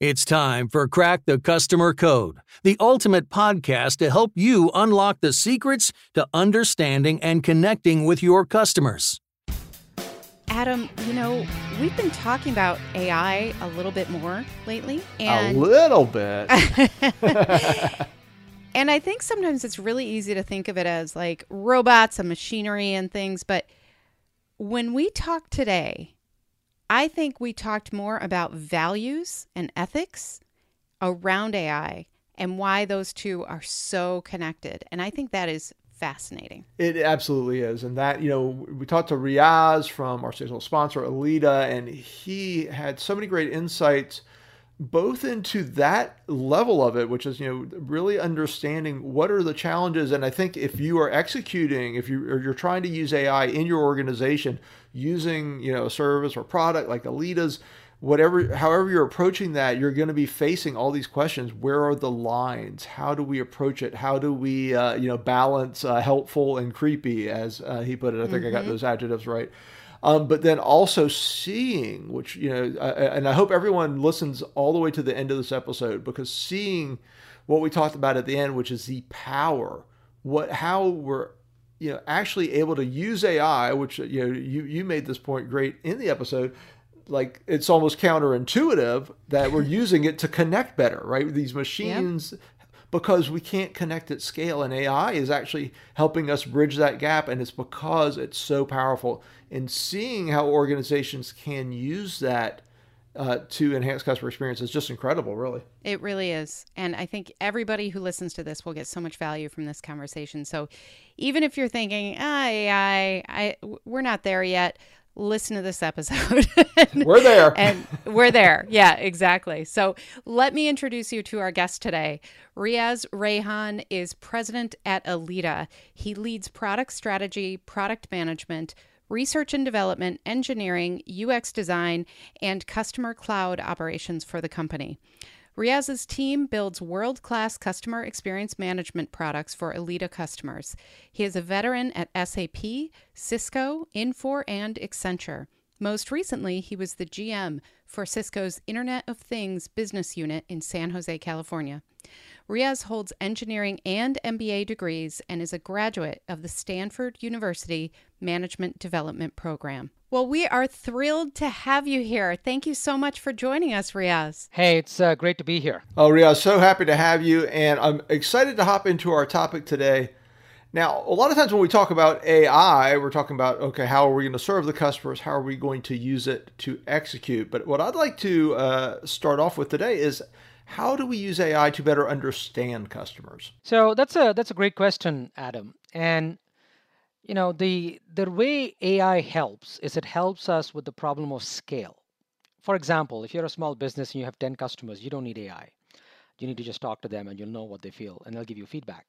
It's time for Crack the Customer Code, the ultimate podcast to help you unlock the secrets to understanding and connecting with your customers. Adam, you know, we've been talking about AI a little bit more lately. And... A little bit. and I think sometimes it's really easy to think of it as like robots and machinery and things. But when we talk today, I think we talked more about values and ethics around AI and why those two are so connected. And I think that is fascinating. It absolutely is. And that, you know, we talked to Riaz from our seasonal sponsor, Alida, and he had so many great insights both into that level of it, which is, you know, really understanding what are the challenges. And I think if you are executing, if you, or you're trying to use AI in your organization, using, you know, a service or product like Alida's, whatever, however you're approaching that, you're going to be facing all these questions. Where are the lines? How do we approach it? How do we, uh, you know, balance uh, helpful and creepy, as uh, he put it? I think mm-hmm. I got mm-hmm. those adjectives right. Um, but then also seeing, which, you know, and I hope everyone listens all the way to the end of this episode because seeing what we talked about at the end, which is the power, what, how we're, you know, actually able to use AI, which, you know, you, you made this point great in the episode, like it's almost counterintuitive that we're using it to connect better, right? These machines, yep. Because we can't connect at scale, and AI is actually helping us bridge that gap, and it's because it's so powerful. And seeing how organizations can use that uh, to enhance customer experience is just incredible, really. It really is. And I think everybody who listens to this will get so much value from this conversation. So even if you're thinking, ah, AI, I, we're not there yet, listen to this episode. and, we're there. and we're there. Yeah, exactly. So let me introduce you to our guest today. Riaz Raihan is president at Alida. He leads product strategy, product management, research and development, engineering, UX design, and customer cloud operations for the company. Riaz's team builds world class customer experience management products for Alida customers. He is a veteran at SAP, Cisco, Infor, and Accenture. Most recently, he was the GM for Cisco's Internet of Things business unit in San Jose, California. Riaz holds engineering and MBA degrees and is a graduate of the Stanford University Management Development Program. Well, we are thrilled to have you here. Thank you so much for joining us, Riaz. Hey, it's uh, great to be here. Oh, Riaz, so happy to have you. And I'm excited to hop into our topic today. Now, a lot of times when we talk about AI, we're talking about, okay, how are we going to serve the customers? How are we going to use it to execute? But what I'd like to uh, start off with today is how do we use AI to better understand customers? So that's a that's a great question, Adam. And you know, the the way AI helps is it helps us with the problem of scale. For example, if you're a small business and you have 10 customers, you don't need AI. You need to just talk to them and you'll know what they feel and they'll give you feedback.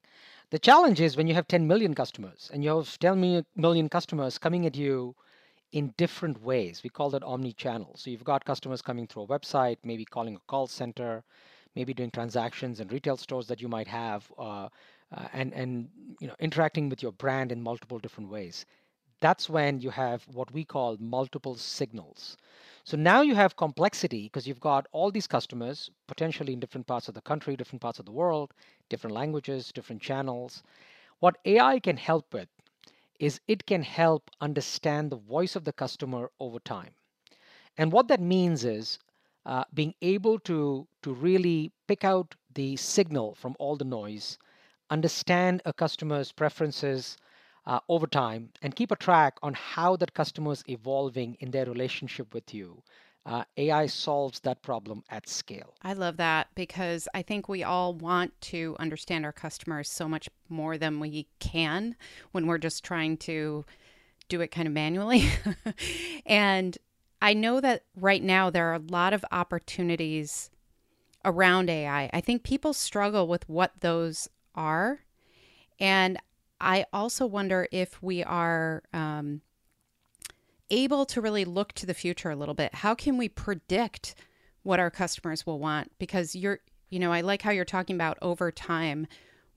The challenge is when you have 10 million customers and you have 10 million customers coming at you in different ways. We call that omni-channel. So you've got customers coming through a website, maybe calling a call center, maybe doing transactions in retail stores that you might have, uh, uh, and and you know interacting with your brand in multiple different ways that's when you have what we call multiple signals so now you have complexity because you've got all these customers potentially in different parts of the country different parts of the world different languages different channels what ai can help with is it can help understand the voice of the customer over time and what that means is uh, being able to to really pick out the signal from all the noise understand a customer's preferences uh, over time and keep a track on how that customer is evolving in their relationship with you. Uh, AI solves that problem at scale. I love that because I think we all want to understand our customers so much more than we can when we're just trying to do it kind of manually. and I know that right now there are a lot of opportunities around AI. I think people struggle with what those are. And I also wonder if we are um, able to really look to the future a little bit. How can we predict what our customers will want? Because you're, you know, I like how you're talking about over time.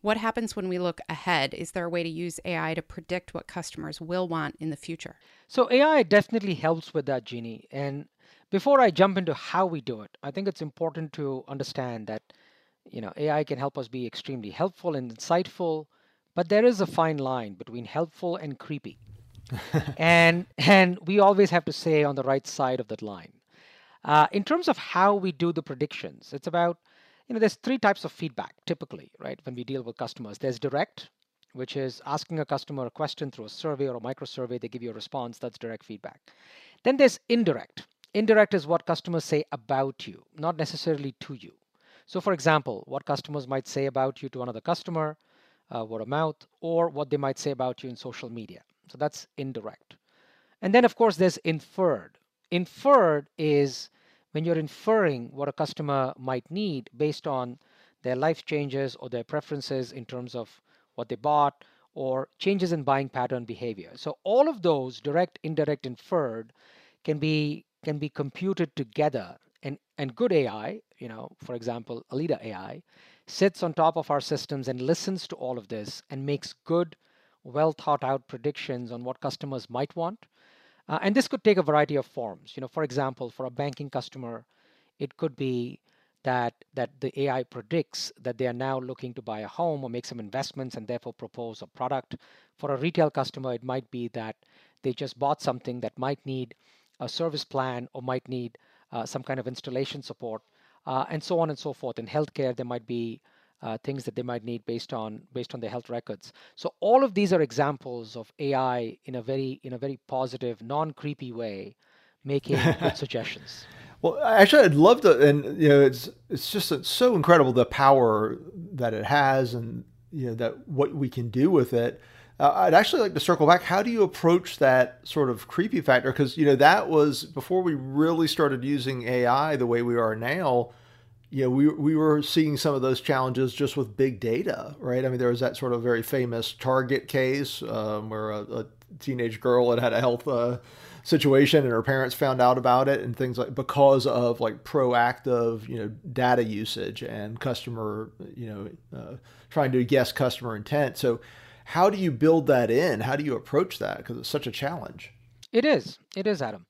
What happens when we look ahead? Is there a way to use AI to predict what customers will want in the future? So, AI definitely helps with that, Jeannie. And before I jump into how we do it, I think it's important to understand that you know AI can help us be extremely helpful and insightful, but there is a fine line between helpful and creepy. and and we always have to say on the right side of that line. Uh, in terms of how we do the predictions, it's about you know there's three types of feedback typically, right? When we deal with customers, there's direct, which is asking a customer a question through a survey or a micro survey, they give you a response. That's direct feedback. Then there's indirect. Indirect is what customers say about you, not necessarily to you. So, for example, what customers might say about you to another customer, uh, word of mouth, or what they might say about you in social media. So that's indirect. And then, of course, there's inferred. Inferred is when you're inferring what a customer might need based on their life changes or their preferences in terms of what they bought or changes in buying pattern behavior. So all of those direct, indirect, inferred can be can be computed together and, and good AI, you know, for example, Alida AI, sits on top of our systems and listens to all of this and makes good, well thought out predictions on what customers might want. Uh, and this could take a variety of forms. You know, for example, for a banking customer, it could be that that the AI predicts that they are now looking to buy a home or make some investments and therefore propose a product. For a retail customer, it might be that they just bought something that might need a service plan or might need uh, some kind of installation support, uh, and so on and so forth. In healthcare, there might be uh, things that they might need based on based on their health records. So all of these are examples of AI in a very in a very positive, non creepy way, making good suggestions. Well, actually, I'd love to, and you know, it's it's just so incredible the power that it has, and you know that what we can do with it. Uh, I'd actually like to circle back. How do you approach that sort of creepy factor? Because you know that was before we really started using AI the way we are now. You know, we we were seeing some of those challenges just with big data, right? I mean, there was that sort of very famous Target case um, where a, a, teenage girl had had a health uh, situation and her parents found out about it and things like because of like proactive you know data usage and customer you know uh, trying to guess customer intent. So how do you build that in? How do you approach that? Because it's such a challenge. It is. It is, Adam.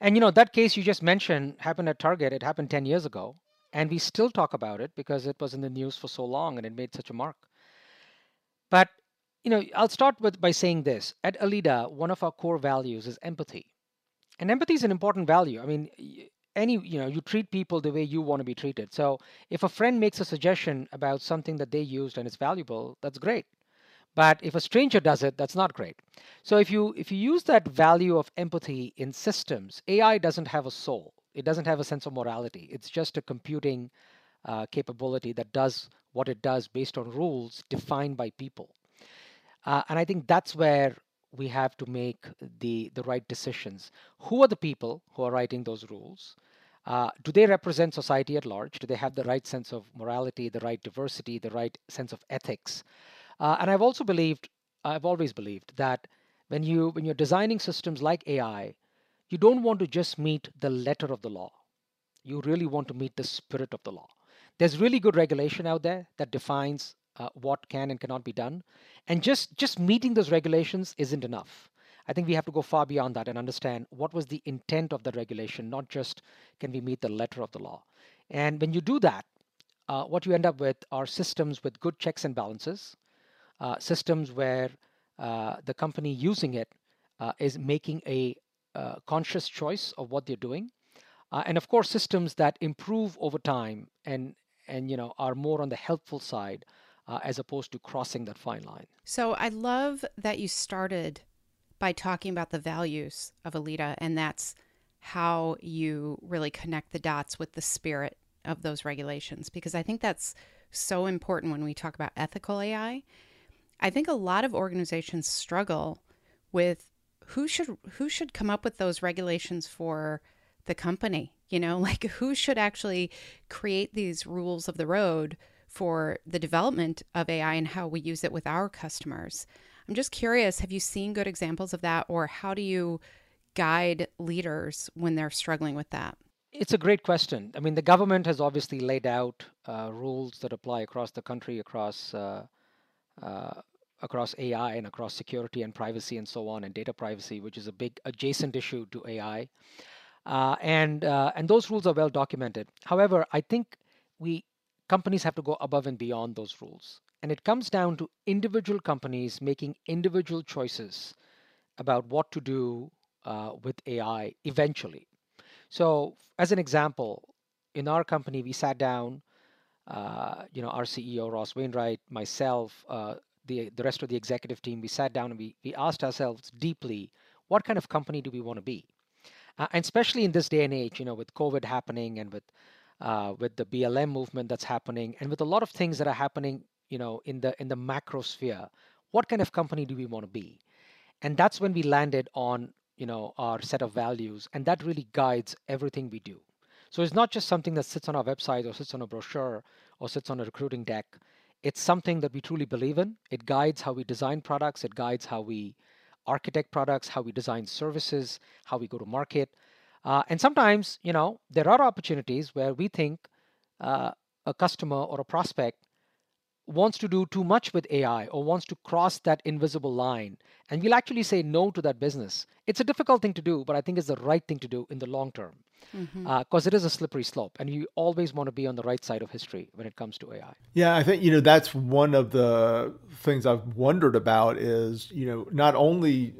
And you know, that case you just mentioned happened at Target. It happened 10 years ago. And we still talk about it because it was in the news for so long and it made such a mark. But, you know, I'll start with by saying this. At Alida, one of our core values is empathy. And empathy is an important value. I mean, any, you know, you treat people the way you want to be treated. So if a friend makes a suggestion about something that they used and it's valuable, that's great. But if a stranger does it, that's not great. So if you if you use that value of empathy in systems, AI doesn't have a soul. It doesn't have a sense of morality. It's just a computing uh, capability that does what it does based on rules defined by people. Uh, and I think that's where we have to make the the right decisions. Who are the people who are writing those rules? Uh, do they represent society at large? Do they have the right sense of morality, the right diversity, the right sense of ethics? Uh, and I've also believed, I've always believed that when you when you're designing systems like AI, you don't want to just meet the letter of the law. You really want to meet the spirit of the law. There's really good regulation out there that defines uh, what can and cannot be done, and just just meeting those regulations isn't enough. I think we have to go far beyond that and understand what was the intent of the regulation, not just can we meet the letter of the law. And when you do that, uh, what you end up with are systems with good checks and balances, uh, systems where uh, the company using it uh, is making a uh, conscious choice of what they're doing, uh, and of course systems that improve over time and and you know are more on the helpful side as opposed to crossing that fine line. So I love that you started by talking about the values of Alida, and that's how you really connect the dots with the spirit of those regulations because I think that's so important when we talk about ethical AI I think a lot of organizations struggle with who should who should come up with those regulations for the company? You know, like who should actually create these rules of the road for the development of AI and how we use it with our customers? I'm just curious have you seen good examples of that, or how do you guide leaders when they're struggling with that? It's a great question. I mean, the government has obviously laid out uh, rules that apply across the country, across uh, uh, across AI and across security and privacy and so on, and data privacy, which is a big adjacent issue to AI. Uh, and uh, and those rules are well documented. However, I think we companies have to go above and beyond those rules, and it comes down to individual companies making individual choices about what to do uh, with AI eventually. So, as an example, in our company, we sat down, uh, you know, our CEO Ross Wainwright, myself, uh, the the rest of the executive team, we sat down and we we asked ourselves deeply, what kind of company do we want to be? Uh, and especially in this day and age, you know, with COVID happening and with uh, with the BLM movement that's happening, and with a lot of things that are happening, you know, in the in the macro sphere, what kind of company do we want to be? And that's when we landed on you know our set of values and that really guides everything we do so it's not just something that sits on our website or sits on a brochure or sits on a recruiting deck it's something that we truly believe in. It guides how we design products. It guides how we architect products how we design services how we go to market. Uh, and sometimes you know there are opportunities where we think uh, a customer or a prospect wants to do too much with AI or wants to cross that invisible line. And we'll actually say no to that business. It's a difficult thing to do, but I think it's the right thing to do in the long term because mm-hmm. uh, it is a slippery slope. And you always want to be on the right side of history when it comes to AI. Yeah, I think, you know, that's one of the things I've wondered about is, you know, not only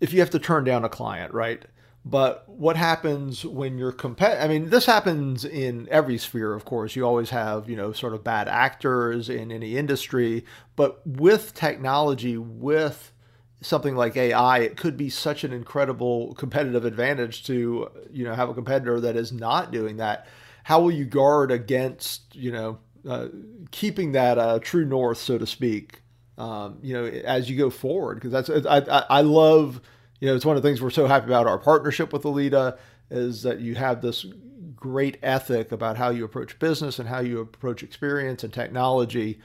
if you have to turn down a client, right? But what happens when you're compet? I mean, this happens in every sphere, of course. You always have, you know, sort of bad actors in any industry. But with technology, with something like AI, it could be such an incredible competitive advantage to, you know, have a competitor that is not doing that. How will you guard against, you know, uh, keeping that uh, true north, so to speak, um, you know, as you go forward? Because that's I, I, I love you know, it's one of the things we're so happy about our partnership with Alida is that you have this great ethic about how you approach business and how you approach experience and technology.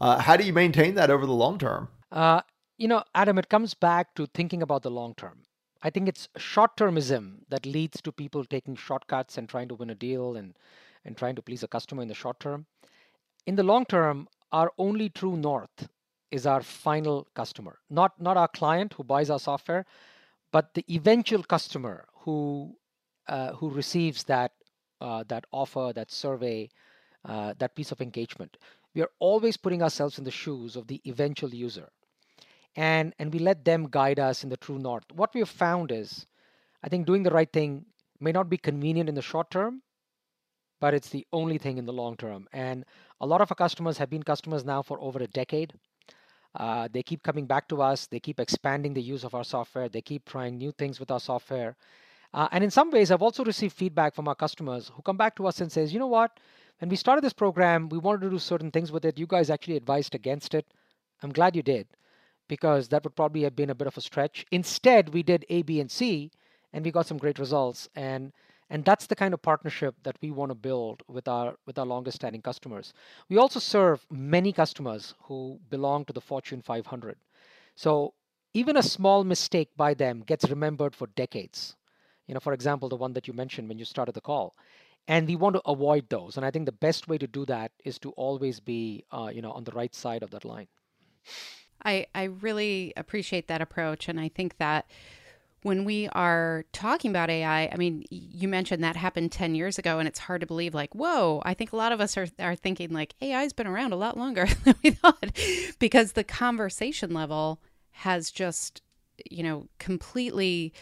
Uh, how do you maintain that over the long term? Uh, you know, Adam, it comes back to thinking about the long term. I think it's short termism that leads to people taking shortcuts and trying to win a deal and, and trying to please a customer in the short term. In the long term, our only true north is our final customer, not, not our client who buys our software, but the eventual customer who uh, who receives that uh, that offer, that survey, uh, that piece of engagement, we are always putting ourselves in the shoes of the eventual user, and and we let them guide us in the true north. What we have found is, I think doing the right thing may not be convenient in the short term, but it's the only thing in the long term. And a lot of our customers have been customers now for over a decade. Uh, they keep coming back to us. They keep expanding the use of our software. They keep trying new things with our software. Uh, and in some ways, I've also received feedback from our customers who come back to us and says, you know what? When we started this program, we wanted to do certain things with it. You guys actually advised against it. I'm glad you did, because that would probably have been a bit of a stretch. Instead, we did A, B, and C, and we got some great results. And and that's the kind of partnership that we want to build with our with our longest standing customers. We also serve many customers who belong to the fortune 500 so even a small mistake by them gets remembered for decades. You know for example the one that you mentioned when you started the call. And we want to avoid those. And i think the best way to do that is to always be uh, you know on the right side of that line. I, I really appreciate that approach. And i think that when we are talking about AI, I mean, you mentioned that happened 10 years ago, and it's hard to believe, like, whoa, I think a lot of us are, are thinking, like, AI's been around a lot longer than we thought because the conversation level has just, you know, completely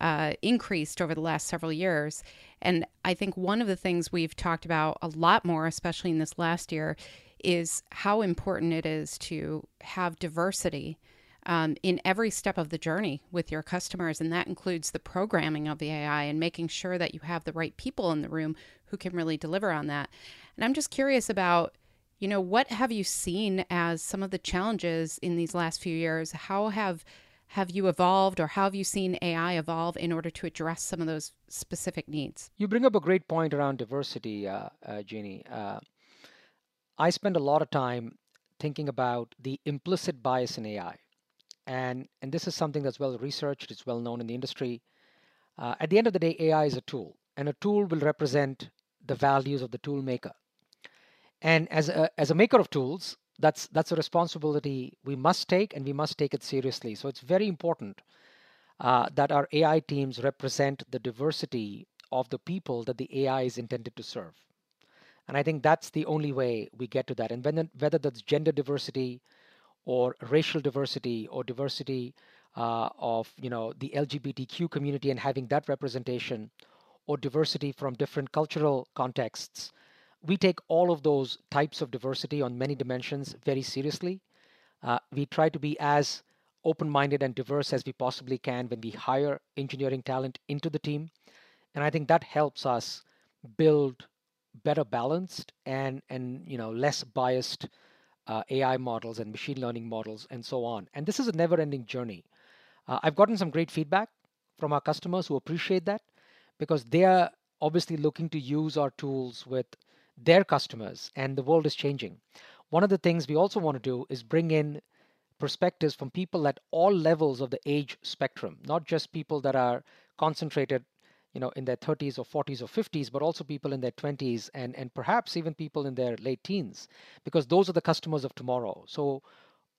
uh, increased over the last several years. And I think one of the things we've talked about a lot more, especially in this last year, is how important it is to have diversity um, in every step of the journey with your customers. And that includes the programming of the AI and making sure that you have the right people in the room who can really deliver on that. And I'm just curious about, you know, what have you seen as some of the challenges in these last few years? How have have you evolved or how have you seen AI evolve in order to address some of those specific needs? You bring up a great point around diversity, uh, uh, Jeannie. Uh, I spend a lot of time thinking about the implicit bias in AI. And, and this is something that's well researched, it's well known in the industry. Uh, at the end of the day, AI is a tool, and a tool will represent the values of the tool maker. And as a, as a maker of tools, that's that's a responsibility we must take and we must take it seriously so it's very important uh, that our ai teams represent the diversity of the people that the ai is intended to serve and i think that's the only way we get to that and whether, whether that's gender diversity or racial diversity or diversity uh, of you know the lgbtq community and having that representation or diversity from different cultural contexts we take all of those types of diversity on many dimensions very seriously. Uh, we try to be as open minded and diverse as we possibly can when we hire engineering talent into the team. And I think that helps us build better balanced and, and you know, less biased uh, AI models and machine learning models and so on. And this is a never ending journey. Uh, I've gotten some great feedback from our customers who appreciate that because they are obviously looking to use our tools with their customers, and the world is changing. One of the things we also want to do is bring in perspectives from people at all levels of the age spectrum, not just people that are concentrated you know in their 30s or 40s or 50s but also people in their 20s and and perhaps even people in their late teens because those are the customers of tomorrow so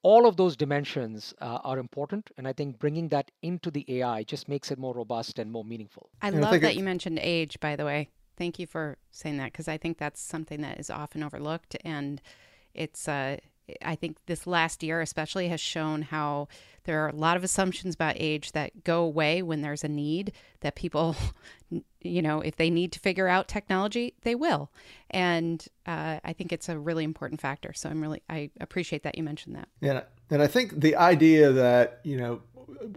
all of those dimensions uh, are important and i think bringing that into the ai just makes it more robust and more meaningful i love that you mentioned age by the way Thank you for saying that because I think that's something that is often overlooked. And it's, uh, I think this last year especially has shown how there are a lot of assumptions about age that go away when there's a need that people, you know, if they need to figure out technology, they will. And uh, I think it's a really important factor. So I'm really, I appreciate that you mentioned that. Yeah. And I think the idea that, you know,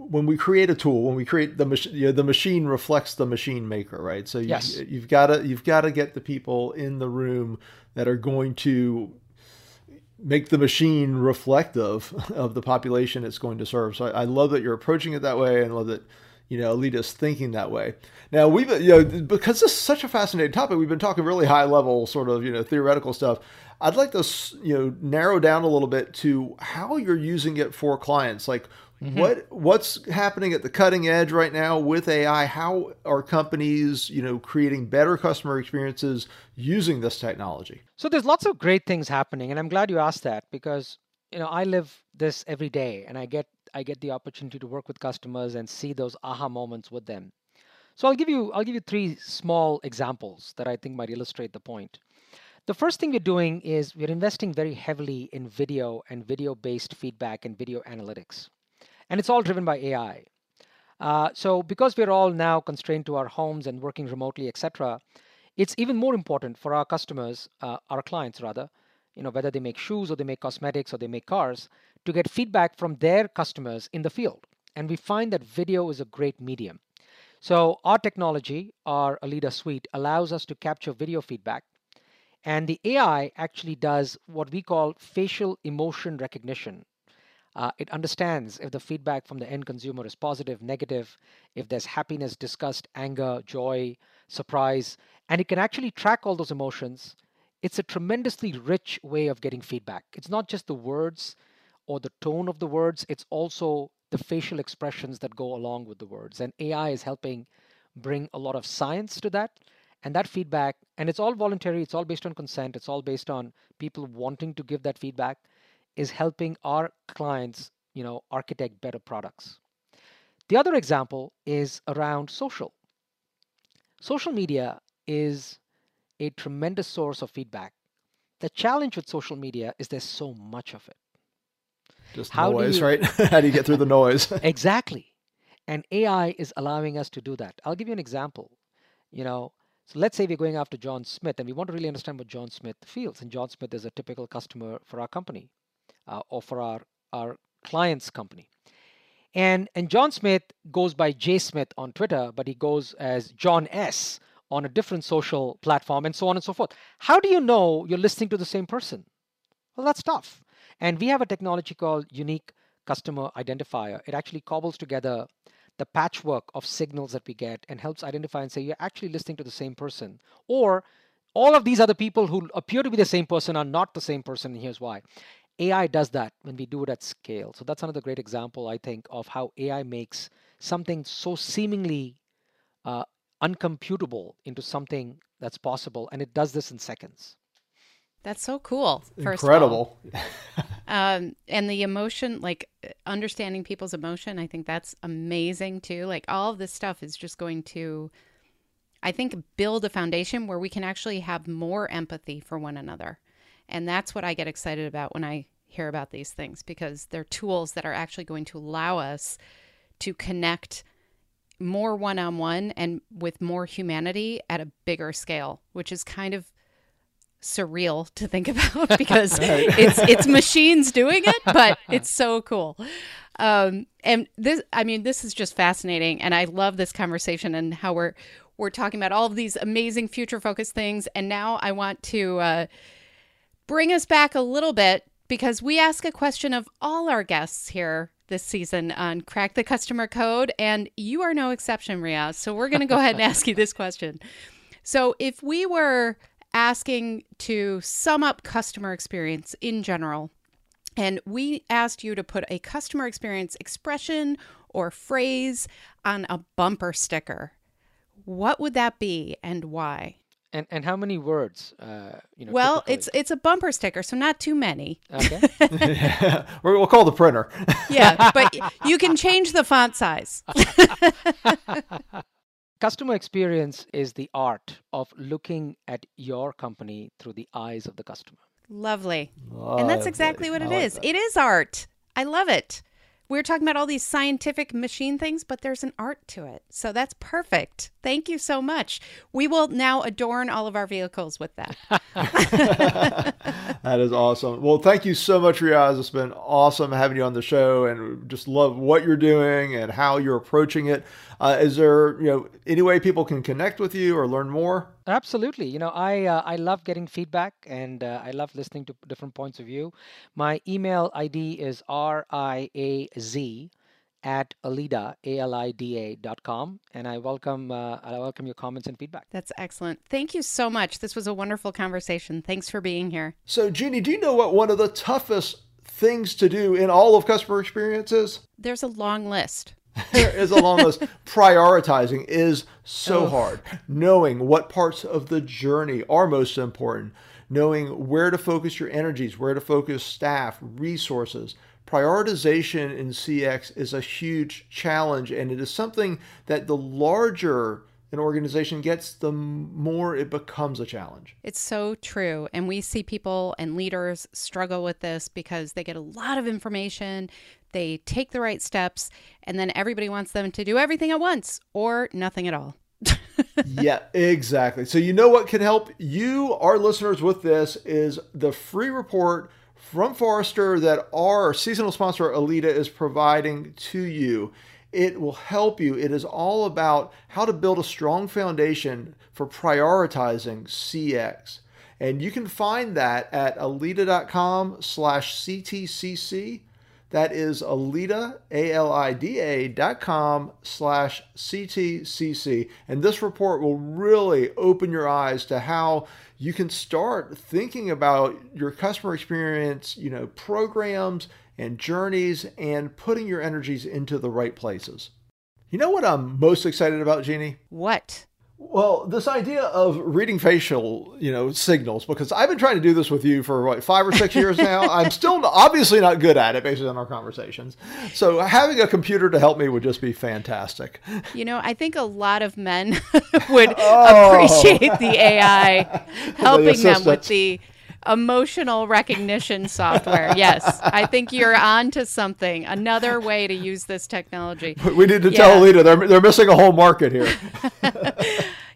when we create a tool, when we create the machine, you know, the machine reflects the machine maker, right? So you, yes. you've got to you've got to get the people in the room that are going to make the machine reflective of the population it's going to serve. So I, I love that you're approaching it that way, and love that you know is thinking that way. Now we've you know because this is such a fascinating topic, we've been talking really high level sort of you know theoretical stuff. I'd like to you know narrow down a little bit to how you're using it for clients, like Mm-hmm. What what's happening at the cutting edge right now with AI? How are companies, you know, creating better customer experiences using this technology? So there's lots of great things happening, and I'm glad you asked that because you know I live this every day, and I get I get the opportunity to work with customers and see those aha moments with them. So I'll give you I'll give you three small examples that I think might illustrate the point. The first thing we're doing is we're investing very heavily in video and video based feedback and video analytics and it's all driven by AI. Uh, so because we're all now constrained to our homes and working remotely, etc., it's even more important for our customers, uh, our clients rather, you know, whether they make shoes or they make cosmetics or they make cars, to get feedback from their customers in the field. And we find that video is a great medium. So our technology, our Alida suite, allows us to capture video feedback. And the AI actually does what we call facial emotion recognition uh, it understands if the feedback from the end consumer is positive, negative, if there's happiness, disgust, anger, joy, surprise, and it can actually track all those emotions. It's a tremendously rich way of getting feedback. It's not just the words or the tone of the words, it's also the facial expressions that go along with the words. And AI is helping bring a lot of science to that. And that feedback, and it's all voluntary, it's all based on consent, it's all based on people wanting to give that feedback is helping our clients, you know, architect better products. The other example is around social. Social media is a tremendous source of feedback. The challenge with social media is there's so much of it. Just How noise, you... right? How do you get through the noise? exactly. And AI is allowing us to do that. I'll give you an example. You know, so let's say we're going after John Smith and we want to really understand what John Smith feels. And John Smith is a typical customer for our company uh, or for our, our client's company. And, and John Smith goes by J Smith on Twitter, but he goes as John S on a different social platform and so on and so forth. How do you know you're listening to the same person? Well, that's tough. And we have a technology called unique customer identifier, it actually cobbles together the patchwork of signals that we get and helps identify and say you're actually listening to the same person or all of these other people who appear to be the same person are not the same person and here's why ai does that when we do it at scale so that's another great example i think of how ai makes something so seemingly uh, uncomputable into something that's possible and it does this in seconds that's so cool. Incredible. um, and the emotion, like understanding people's emotion, I think that's amazing too. Like all of this stuff is just going to, I think, build a foundation where we can actually have more empathy for one another. And that's what I get excited about when I hear about these things because they're tools that are actually going to allow us to connect more one on one and with more humanity at a bigger scale, which is kind of surreal to think about because it's it's machines doing it, but it's so cool. Um, and this, I mean, this is just fascinating, and I love this conversation and how we're we're talking about all of these amazing future focused things. And now I want to uh, bring us back a little bit because we ask a question of all our guests here this season on Crack the Customer Code, and you are no exception, Ria. So we're going to go ahead and ask you this question. So if we were asking to sum up customer experience in general. And we asked you to put a customer experience expression or phrase on a bumper sticker. What would that be and why? And and how many words? Uh, you know. Well, typically? it's it's a bumper sticker, so not too many. Okay. We'll call the printer. yeah, but you can change the font size. Customer experience is the art of looking at your company through the eyes of the customer. Lovely. Lovely. And that's exactly what it like is. That. It is art. I love it. We're talking about all these scientific machine things, but there's an art to it. So that's perfect. Thank you so much. We will now adorn all of our vehicles with that. that is awesome. Well, thank you so much, Riaz. It's been awesome having you on the show and just love what you're doing and how you're approaching it. Uh, is there, you know, any way people can connect with you or learn more? Absolutely. You know, I uh, I love getting feedback and uh, I love listening to different points of view. My email ID is r i a z at alida a l i d a dot com, and I welcome uh, I welcome your comments and feedback. That's excellent. Thank you so much. This was a wonderful conversation. Thanks for being here. So, Jeannie, do you know what one of the toughest things to do in all of customer experience is? There's a long list. there is a long list. prioritizing is so oh. hard. Knowing what parts of the journey are most important, knowing where to focus your energies, where to focus staff, resources. Prioritization in CX is a huge challenge, and it is something that the larger an organization gets, the more it becomes a challenge. It's so true. And we see people and leaders struggle with this because they get a lot of information they take the right steps, and then everybody wants them to do everything at once or nothing at all. yeah, exactly. So you know what can help you, our listeners, with this is the free report from Forrester that our seasonal sponsor Alida is providing to you. It will help you. It is all about how to build a strong foundation for prioritizing CX. And you can find that at alida.com slash CTCC that is Alida, A-L-I-D-A dot com slash CTCC. And this report will really open your eyes to how you can start thinking about your customer experience, you know, programs and journeys and putting your energies into the right places. You know what I'm most excited about, Jeannie? What? Well, this idea of reading facial, you know, signals, because I've been trying to do this with you for what five or six years now. I'm still obviously not good at it based on our conversations. So having a computer to help me would just be fantastic. You know, I think a lot of men would oh. appreciate the AI helping the them with the emotional recognition software. Yes, I think you're on to something. Another way to use this technology. We need to yeah. tell Alida they're they're missing a whole market here.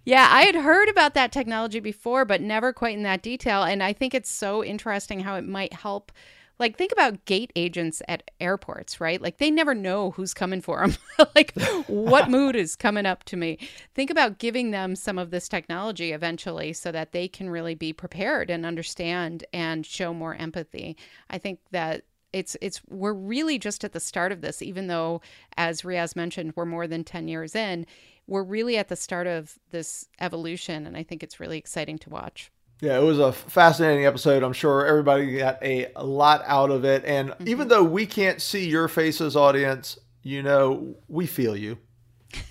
Yeah, I had heard about that technology before, but never quite in that detail. And I think it's so interesting how it might help like think about gate agents at airports right? Like they never know who's coming for them like what mood is coming up to me? Think about giving them some of this technology eventually so that they can really be prepared and understand and show more empathy. I think that it's it's we're really just at the start of this even though as Riaz mentioned we're more than 10 years in we're really at the start of this evolution and I think it's really exciting to watch. Yeah, it was a fascinating episode. I'm sure everybody got a, lot out of it. And mm-hmm. even though we can't see your faces, audience, you know, we feel you.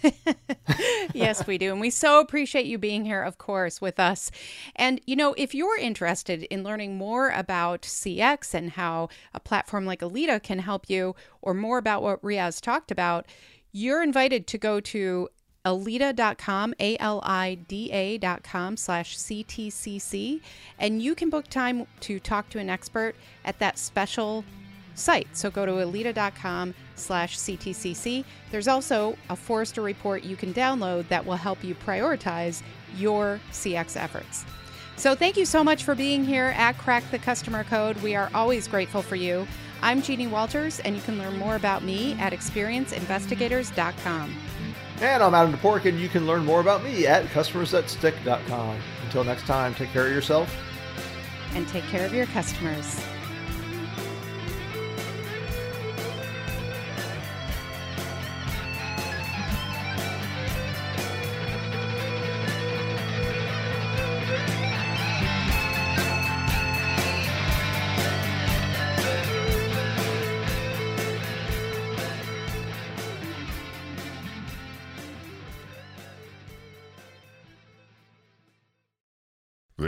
yes, we do. And we so appreciate you being here, of course, with us. And, you know, if you're interested in learning more about CX and how a platform like Alida can help you, or more about what Riaz talked about, you're invited to go to alida.com, A L I D A.com slash CTCC, and you can book time to talk to an expert at that special site. So go to alida.com slash CTCC. There's also a Forrester report you can download that will help you prioritize your CX efforts. So thank you so much for being here at Crack the Customer Code. We are always grateful for you. I'm Jeannie Walters, and you can learn more about me at experienceinvestigators.com. And I'm Adam Toporek, and you can learn more about me at customersthatstick.com. Until next time, take care of yourself. And take care of your customers.